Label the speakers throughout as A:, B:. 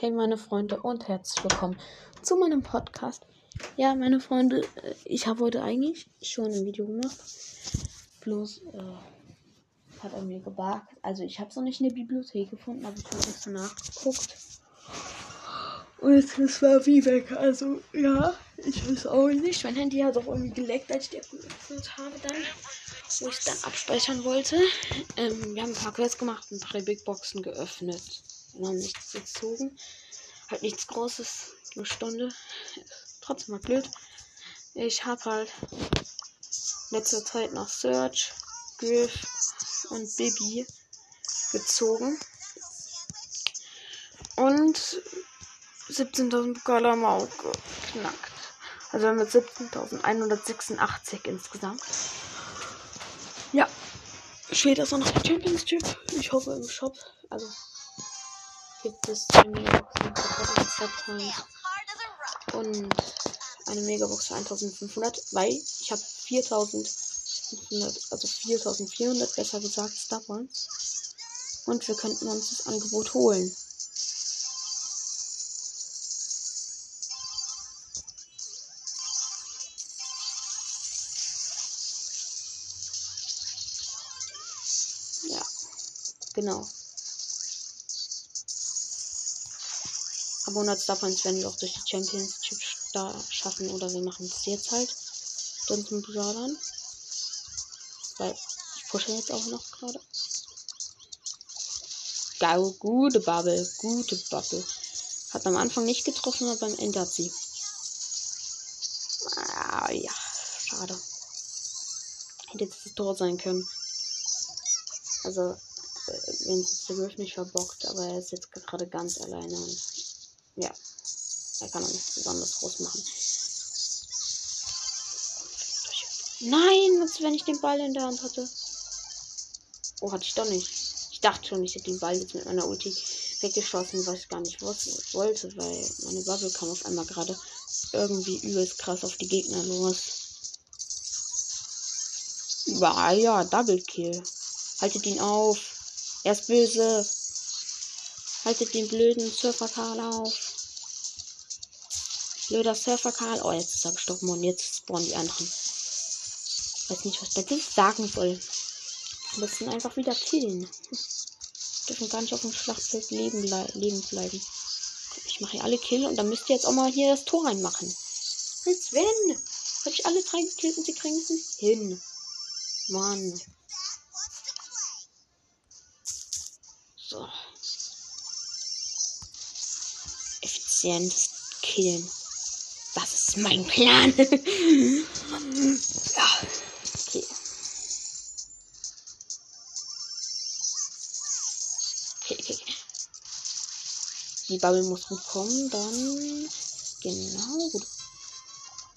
A: Hey meine Freunde und herzlich willkommen zu meinem Podcast. Ja, meine Freunde, äh, ich habe heute eigentlich schon ein Video gemacht. Bloß äh, hat er mir gebagt. Also ich habe es noch nicht in der Bibliothek gefunden, aber ich habe extra nachgeguckt. Und jetzt ist mal wie weg. Also ja, ich weiß auch nicht. Mein Handy hat auch irgendwie geleckt, als ich die geöffnet habe dann. Wo ich es dann abspeichern wollte. Ähm, wir haben ein paar Quests gemacht und drei Big Boxen geöffnet. Wir haben nichts gezogen. Halt nichts Großes. Eine Stunde. Trotzdem mal blöd. Ich habe halt letzte Zeit nach Search, Griff und Bibi gezogen. Und 17.000 Pokale haben wir auch geknackt. Also wir haben jetzt 17.186 insgesamt. Ja. Später ist auch noch der Championship. Ich hoffe im Shop. Also gibt es zwei Megaboxen und eine Megabox für 1500, weil ich habe 4500, also 4400 besser gesagt Points. Und wir könnten uns das Angebot holen. Ja, genau. Aber 100 Star Points werden wir auch durch die Championship schaffen oder wir machen es jetzt halt. Dann zum Brawlern. Weil ich pushe jetzt auch noch gerade. Geil, gute Bubble, gute Bubble. Hat am Anfang nicht getroffen, aber beim Ende hat sie. Ah, ja, schade. Hätte jetzt das Tor sein können. Also, äh, wenn es der Griff nicht verbockt, aber er ist jetzt gerade ganz alleine und ja. Er kann auch nichts besonders groß machen. Nein, was wenn ich den Ball in der Hand hatte? Oh, hatte ich doch nicht. Ich dachte schon, ich hätte den Ball jetzt mit meiner Ulti weggeschossen, was ich gar nicht wollte, weil meine Bubble kam auf einmal gerade irgendwie übelst krass auf die Gegner los. War ja, Double Kill. Haltet ihn auf. Er ist böse. Haltet den blöden Surfer Karl auf. Blöder Surfer Karl. Oh, jetzt ist er gestorben und jetzt spawnen die anderen. Weiß nicht, was der sagen soll. Am besten einfach wieder killen. Dürfen gar nicht auf dem Schlachtfeld leben, leben bleiben. Ich mache hier alle Kill und dann müsst ihr jetzt auch mal hier das Tor reinmachen. Als wenn. Habe ich alle drei gekillt und sie kriegen es nicht hin. Mann. So. Effizientes Killen. Ist mein Plan. ja. Okay. Okay, okay. Die Bubble muss kommen, dann. Genau. Gut.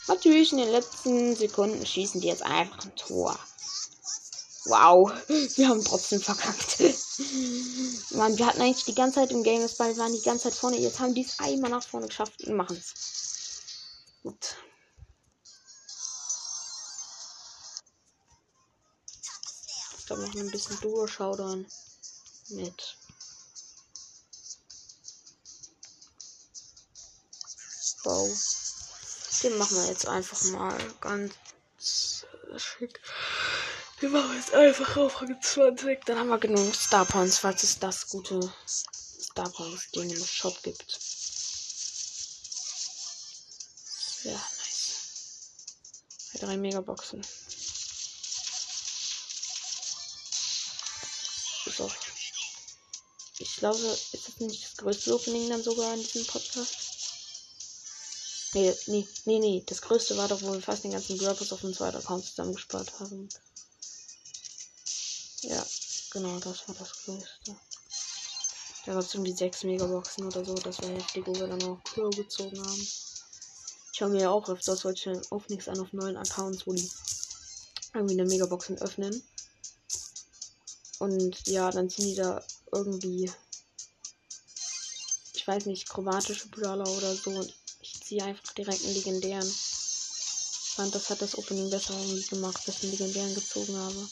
A: Natürlich in den letzten Sekunden schießen die jetzt einfach ein Tor. Wow, wir haben trotzdem verkackt. Mann, wir hatten eigentlich die ganze Zeit im Game, das Ball waren die ganze Zeit vorne. Jetzt haben die es einmal nach vorne geschafft und machen es. Gut. Ich glaube noch ein bisschen Duo-Showdown mit Bow. Den machen wir jetzt einfach mal ganz schick. Den machen wir jetzt einfach auf Rang 20. Dann haben wir genug Star Points, falls es das gute Star Points Ding im Shop gibt. Ja, nice. Drei Megaboxen. So. Ich glaube, ist das nicht das größte Opening dann sogar in diesem Podcast? Nee, nee, nee, nee. Das größte war doch, wo wir fast den ganzen Grappers auf dem zweiten Account zusammengespart haben. Ja, genau, das war das größte. Da gab es irgendwie sechs Megaboxen oder so. Das war heftig, wo wir dann auch Crow gezogen haben schaue mir ja auch öfters solche Openings an auf neuen Accounts, wo die irgendwie eine Megaboxen öffnen. Und ja, dann ziehen die da irgendwie, ich weiß nicht, chromatische Brawler oder so. Und ich ziehe einfach direkt einen legendären. Ich fand, das hat das Opening besser gemacht, dass ich einen legendären gezogen habe.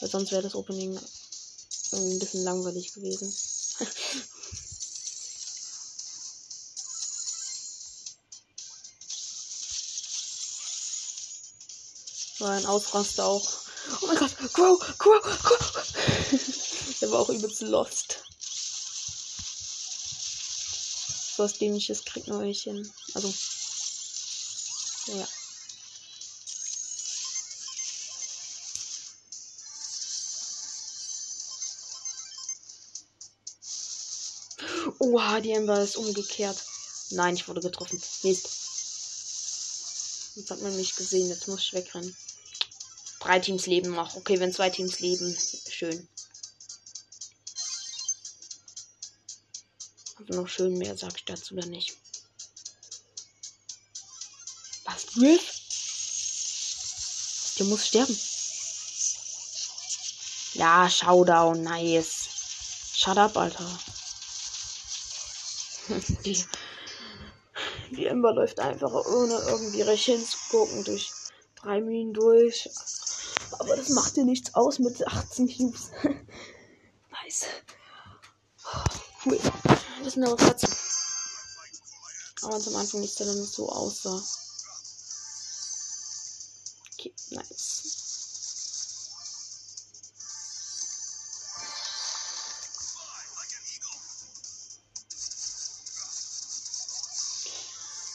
A: Weil sonst wäre das Opening ein bisschen langweilig gewesen. ein Ausraster auch. Oh mein Gott, Crow, Crow, Crow. Der war auch übelst lost. So was dämliches kriegt man euch hin. Also. Ja. Oha, die Ember ist umgekehrt. Nein, ich wurde getroffen. Mist. Jetzt hat man mich gesehen. Jetzt muss ich wegrennen. Drei Teams leben noch. Okay, wenn zwei Teams leben, schön. Aber noch schön mehr sag ich dazu dann nicht. Was? Riff? Der muss sterben. Ja, Showdown, nice. Shut up, Alter. die die Ember läuft einfach ohne irgendwie recht hinzugucken durch drei Minen durch. Aber das macht dir nichts aus mit 18 Cubes. nice. Cool. Das sind aber Katzen. Aber zum Anfang nicht dann so aussah. Okay, nice.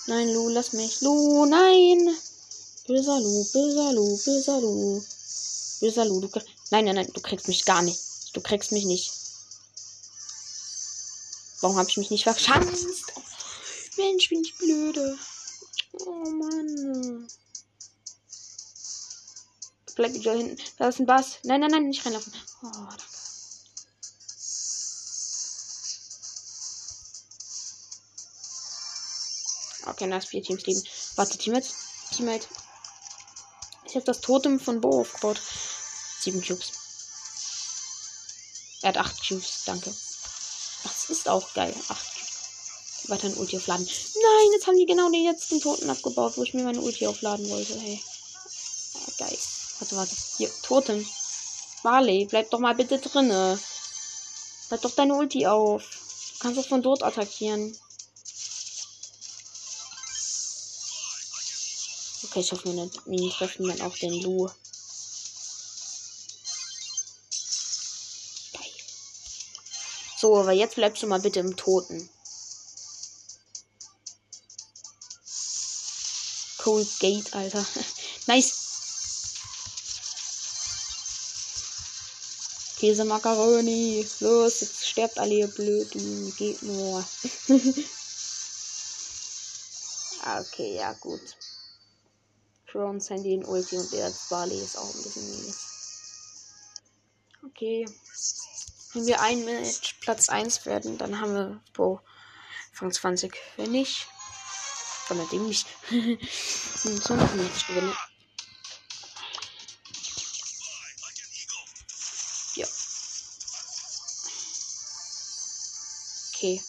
A: Nein, Lu, lass mich. Lu, nein! Böser Lu, böser Lu, böser Lu. Böser Lu. Nein, nein, nein, du kriegst mich gar nicht. Du kriegst mich nicht. Warum habe ich mich nicht verschanzt? Mensch, bin ich blöde. Oh Mann. Bleib wieder hinten. Da ist ein Bass. Nein, nein, nein, nicht reinlaufen. Oh, danke. Okay, ist vier Teams leben. Warte, Teammate. Teammate. Ich habe das Totem von Bo aufgebaut. Sieben Cubes. Er hat acht Cubes, danke. Das ist auch geil. Acht Cubes. Weiter ein Ulti aufladen. Nein, jetzt haben die genau den jetzt den Toten abgebaut, wo ich mir meine Ulti aufladen wollte. Hey. Ja, geil. Warte, warte. Hier, Totem. Marley, bleib doch mal bitte drinne. Bleib doch deine Ulti auf. Du kannst doch von dort attackieren. Okay, ich hoffe, Minen treffen dann auch den Lu. Aber jetzt bleibst du mal bitte im Toten. Cold Gate, Alter. nice. Käse Macaroni. Los, jetzt sterbt alle ihr Blöden. Geht nur. okay, ja, gut. Crown, Sandy und Ulti und der Barley ist auch ein bisschen mies. Okay. Wenn wir ein Match Platz 1 werden, dann haben wir Bo Fang 20. Wenn nicht, dann mit dem nicht. und so ein Match gewinnen. Ja. Okay.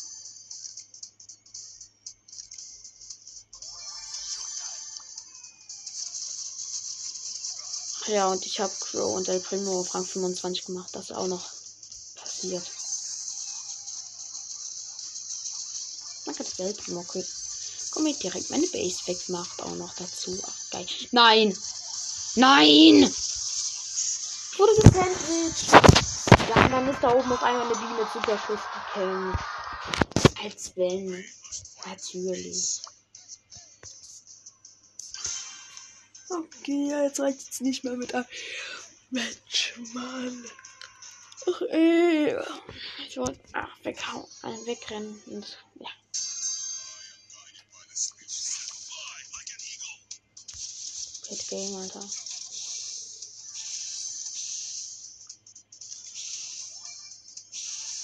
A: Ja, und ich habe Crow und El Primo auf Rang 25 gemacht. Das auch noch passiert. Man kann El Primo Komm ich direkt meine Base weg macht auch noch dazu. Ach, geil. Nein! Nein! Ich wurde gesandwiched. Ja, und dann ist da oben auf einmal eine Biene super Schuss gekillt. Als wenn. Natürlich. Okay, jetzt reicht es nicht mehr mit einem Mensch, Mann. Ach ey. Ich wollte ach, weghauen, äh, wegrennen und ja. Good Game, Alter.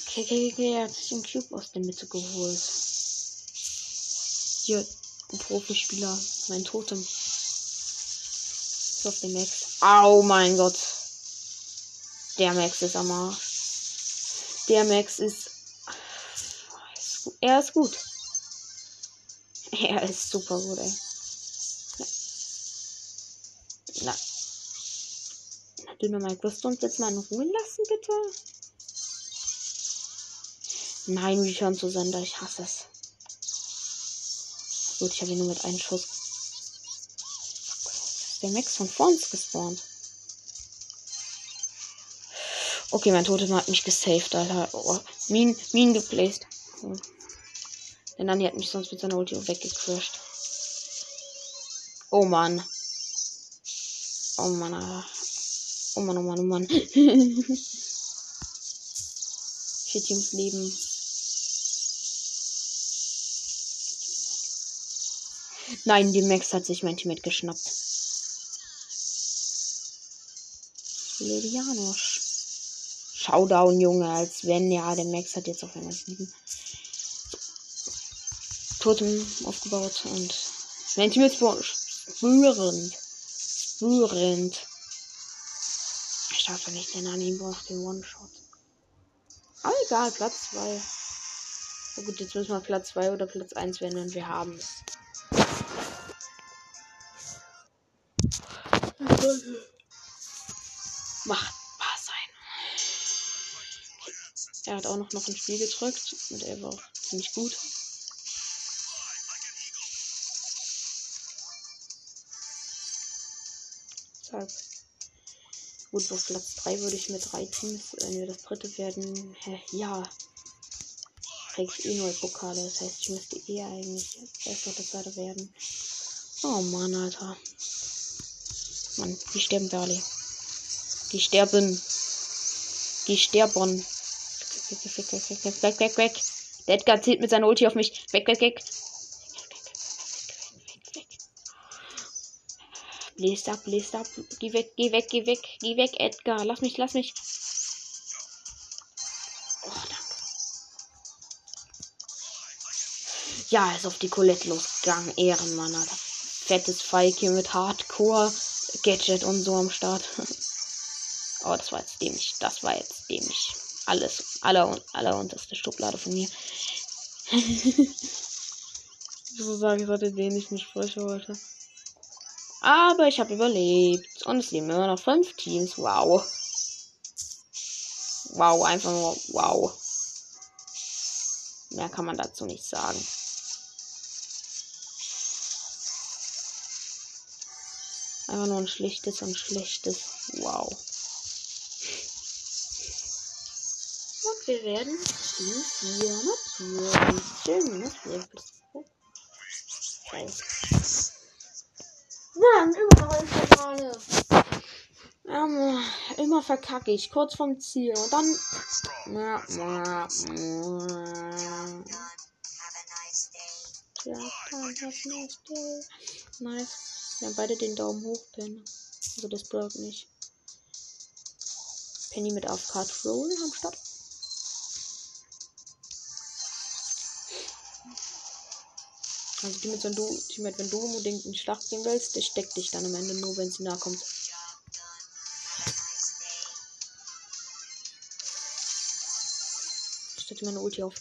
A: Okay, okay, okay, er hat sich den Cube aus der Mitte geholt. Hier, ein Profispieler, mein Totem auf den Max. Au mein Gott. Der Max ist am Arsch. Der Max ist. Er ist gut. Er ist super gut, ey. Na. Na. Dynamite, wirst du uns jetzt mal in Ruhe lassen, bitte? Nein, wie schon zu Sender, ich hasse es. Gut, ich habe ihn nur mit einem Schuss ist der Max von vor uns gespawnt. Okay, mein Totem hat mich gesaved, Alter. Oh, Minen, Minen geplaced. Hm. Der Nani hat mich sonst mit seiner Ulti weggecrashed. Oh Mann. Oh Mann, Alter. Oh Mann, oh Mann, oh Mann. Vier Teams leben. Nein, die Max hat sich mein Team geschnappt. Lilianos. Showdown, Junge, als wenn, ja, der Max hat jetzt auf einmal sieben. Totem aufgebaut und mein Team ist spürend. Spürend. Ich schaffe nicht, den Anime braucht den One-Shot. Aber egal, Platz 2. Na gut, jetzt müssen wir Platz 2 oder Platz 1 werden und wir haben es. Machbar Er hat auch noch, noch ein Spiel gedrückt und er war auch ziemlich gut. Deshalb. Gut, auf Platz 3 würde ich mit drei Teams, wenn wir das dritte werden, ja, kriege ich eh neue Pokale. Das heißt, ich müsste eher eigentlich erster oder zweiter werden. Oh Mann, Alter. Mann, die sterben wir alle. Die sterben. Die sterben. Weg, weg, weg, weg, weg, weg, weg, weg. Der Edgar zählt mit seiner Ulti auf mich. Weg, weg, weg. Bläst ab, bläst ab. Geh weg, geh weg, geh weg, geh weg, Edgar. Lass mich, lass mich. Oh, danke. Ja, ist auf die Colette losgegangen. Ehrenmann, Alter. Fettes Feike mit Hardcore, Gadget und so am Start. oh, das war jetzt dämlich. Das war jetzt dämlich. Alles, aller, aller unterste Schublade von mir. so sagen sollte, den ich nicht spreche heute. Aber ich habe überlebt. Und es leben immer noch fünf Teams. Wow. Wow, einfach nur wow. Mehr kann man dazu nicht sagen. Einfach nur ein schlichtes und schlechtes Wow. Und wir werden Team 4 natürlich. Schön, das wird. Mann, ein Finale. Ähm, immer verkacke ich. Kurz vom Ziel. Und dann. Ja, ja, Nice. Wir haben beide den Daumen hoch, Penny. Also das Brock nicht. Penny mit AFK Troll am Start. Also die mit so einem Teammate, wenn du unbedingt in Schlacht gehen willst, der steckt dich dann am Ende nur, wenn sie nahe kommt. Ich stelle meine Ulti auf.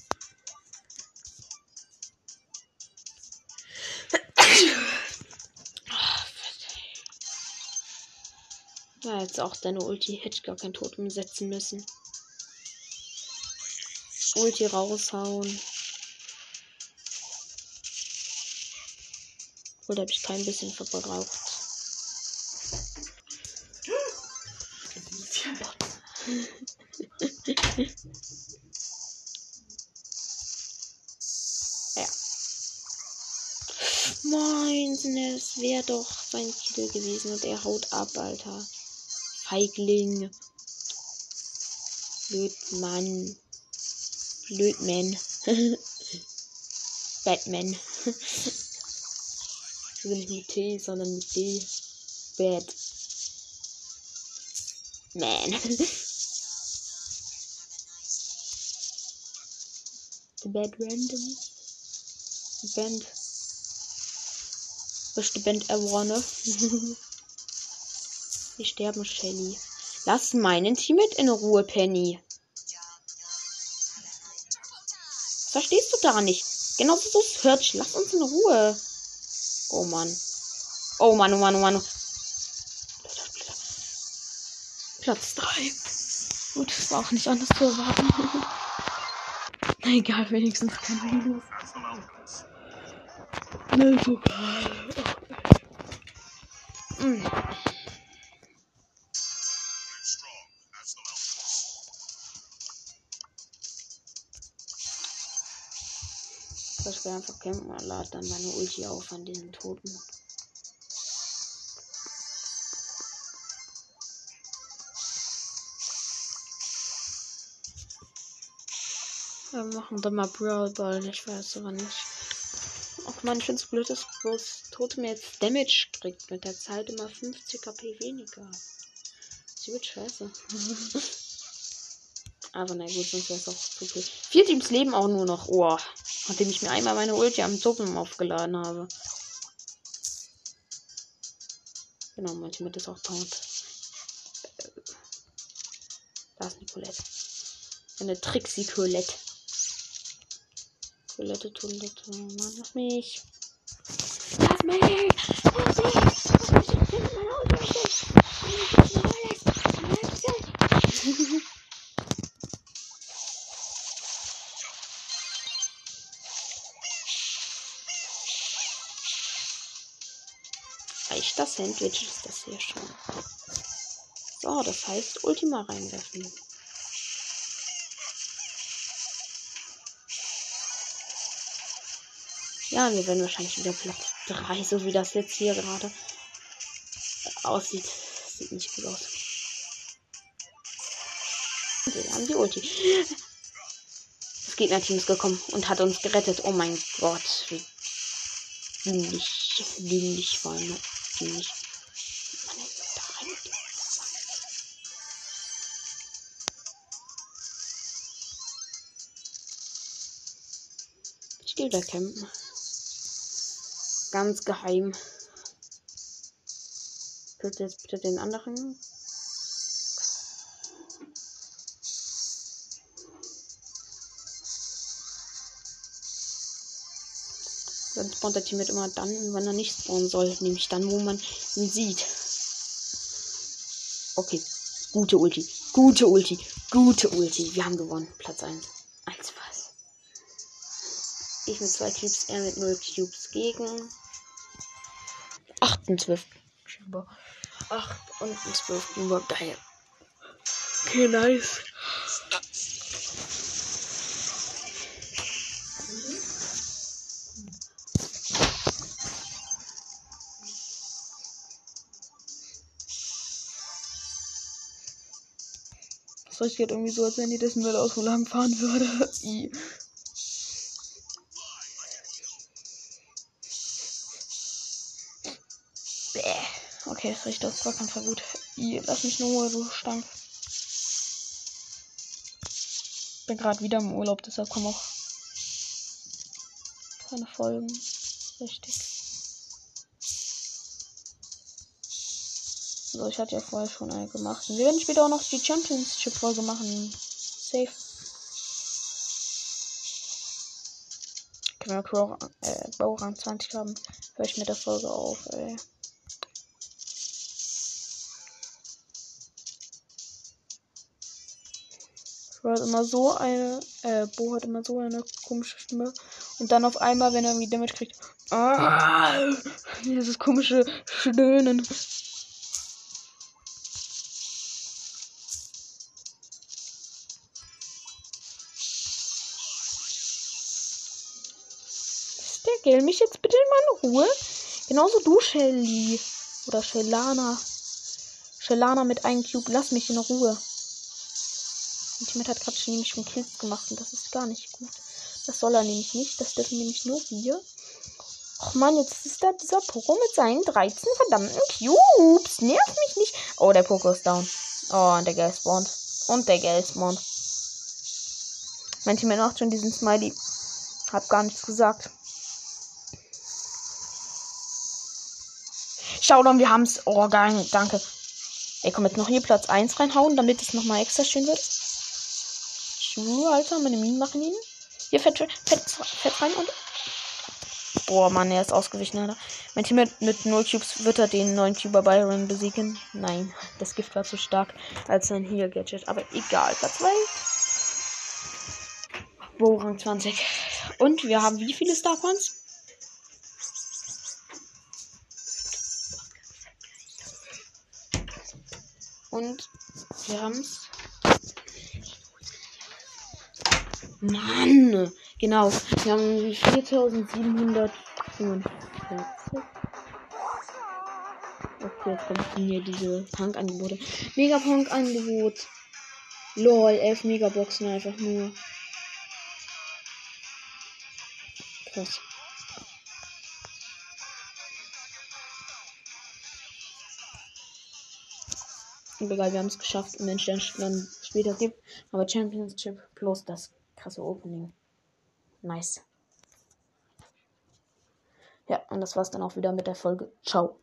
A: Ja, jetzt auch deine Ulti hätte ich gar kein Tod umsetzen müssen. Ulti raushauen. Oder habe ich kein bisschen verbraucht? ja. Meins, es wäre doch sein Kill gewesen und er haut ab, Alter. Feigling. Blödmann. Blödman. Batman. Nicht mit T, sondern mit D. Bad. Man. The Bad Random. Band. Beste Band ever, ne? Wir sterben, Shelly. Lass meinen Teammate in Ruhe, Penny. Verstehst du da nicht? Genauso so Search. Lass uns in Ruhe. Oh Mann. Oh Mann, oh Mann, oh Mann. Platz 3. Gut, das war auch nicht anders zu erwarten. Na egal, wenigstens kein Minus. Na super. Mm. Will einfach campen und lade dann meine Ulti auf an diesen Toten. Wir machen dann mal Brawl Ball, ich weiß aber nicht. Ach man, ich finde es blöd, dass bloß Tote mir jetzt Damage kriegt. Mit der Zeit immer 50 KP weniger. Das wird scheiße. aber na gut, sonst wäre es auch zu viel. Vier Teams leben auch nur noch. Oh, nachdem ich mir einmal meine Ulti am Toppen aufgeladen habe. Genau, manchmal ist auch tot. Da ist Nicolette. Eine Trixie Colette. Toilette, Toilette. Mann, lass mich. Lass mich! Lass mich! Lass mich! Ich bin meine Auto Das Sandwich ist das hier schon. So, das heißt Ultima reinwerfen. Ja, wir werden wahrscheinlich wieder Platz 3, so wie das jetzt hier gerade aussieht. Sieht nicht gut aus. Wir haben die Ulti. Das Gegnerteam ist gekommen und hat uns gerettet. Oh mein Gott. Wie dienlich, dienlich war? Dienlich. Ich gehe da campen ganz geheim. Bitte jetzt bitte den anderen. Dann spawnt der Team immer dann, wenn er nicht spawnen soll. Nämlich dann, wo man ihn sieht. Okay. Gute Ulti. Gute Ulti. Gute Ulti. Wir haben gewonnen. Platz 1. Als was? Ich mit zwei Cubes, er mit null Cubes gegen 8 und 12 Cuber. 8 und 12 Cuber. Geil. Okay, nice. Es geht irgendwie so, als wenn die das Müll aus lang fahren würde. Okay, das riecht das Zwackampfer gut. I, lass mich nur Ruhe, du Stank. Bin gerade wieder im Urlaub, deshalb kommen auch keine Folgen. Richtig. So, ich hatte ja vorher schon eine gemacht. wir werden später auch noch die Championship-Folge machen. Safe. Können wir Crow, äh, Bauran 20 haben, höre ich mit der Folge auf, ey. Hat immer so eine, äh, Bo hat immer so eine komische Stimme. Und dann auf einmal, wenn er irgendwie Damage kriegt, ah, dieses komische Stöhnen. Steckel mich jetzt bitte in meine Ruhe. Genauso du, Shelly. Oder Shellana. Shellana mit einem Cube. Lass mich in Ruhe. Und Teammate hat gerade schon nämlich schon Kills gemacht und das ist gar nicht gut. Das soll er nämlich nicht. Das dürfen nämlich nur wir. Och man, jetzt ist da dieser Poko mit seinen 13 verdammten Cubes. Nerv mich nicht. Oh, der Poko ist down. Oh, und der Geld spawnt. Und der Geld spawnt. Mein Team macht schon diesen Smiley. Hab gar nichts gesagt. Schau dann, wir haben's. Oh, geil, danke. Ey, komm jetzt noch hier Platz 1 reinhauen, damit es nochmal extra schön wird. Schuhe, Alter. Meine Minen machen ihn. Hier fett, fett, fett rein und. Boah, Mann, er ist ausgewichen, Alter. Mein Team mit, mit 0 Cubes wird er den neuen Cuber Byron besiegen. Nein, das Gift war zu stark als sein Heal Gadget. Aber egal, Platz 2. Wo Rang 20. Und wir haben wie viele Star Points? Und wir haben's. Mann! Genau. Wir haben 4745. Okay, jetzt kommen hier diese Punk-Angebote. Mega-Punk-Angebot. LOL, 11 Megaboxen einfach nur. Krass. Und egal, wir haben es geschafft. Und wenn es dann später gibt. Aber Championship plus das krasse Opening. Nice. Ja, und das war's dann auch wieder mit der Folge. Ciao.